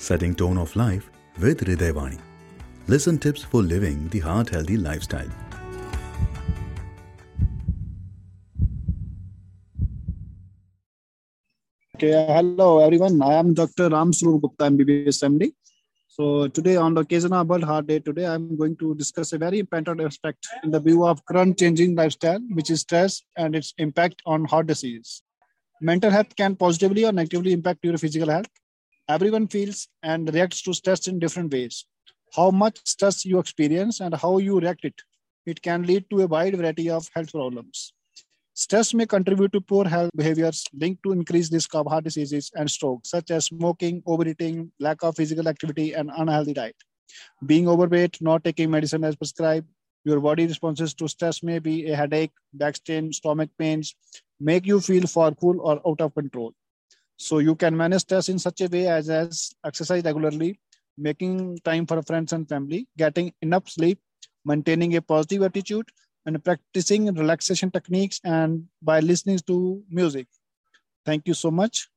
setting tone of life with Hridayvani. Listen tips for living the heart healthy lifestyle. Okay, hello everyone. I am Dr. Ram Saroop Gupta, MBBS MD. So today on the occasion of World Heart Day, today I'm going to discuss a very important aspect in the view of current changing lifestyle, which is stress and its impact on heart disease. Mental health can positively or negatively impact your physical health. Everyone feels and reacts to stress in different ways. How much stress you experience and how you react it, it can lead to a wide variety of health problems. Stress may contribute to poor health behaviors linked to increased risk of heart diseases and stroke, such as smoking, overeating, lack of physical activity, and unhealthy diet. Being overweight, not taking medicine as prescribed, your body responses to stress may be a headache, back strain, stomach pains, make you feel forgetful or out of control. So you can manage stress in such a way as, as exercise regularly, making time for friends and family, getting enough sleep, maintaining a positive attitude, and practicing relaxation techniques and by listening to music. Thank you so much.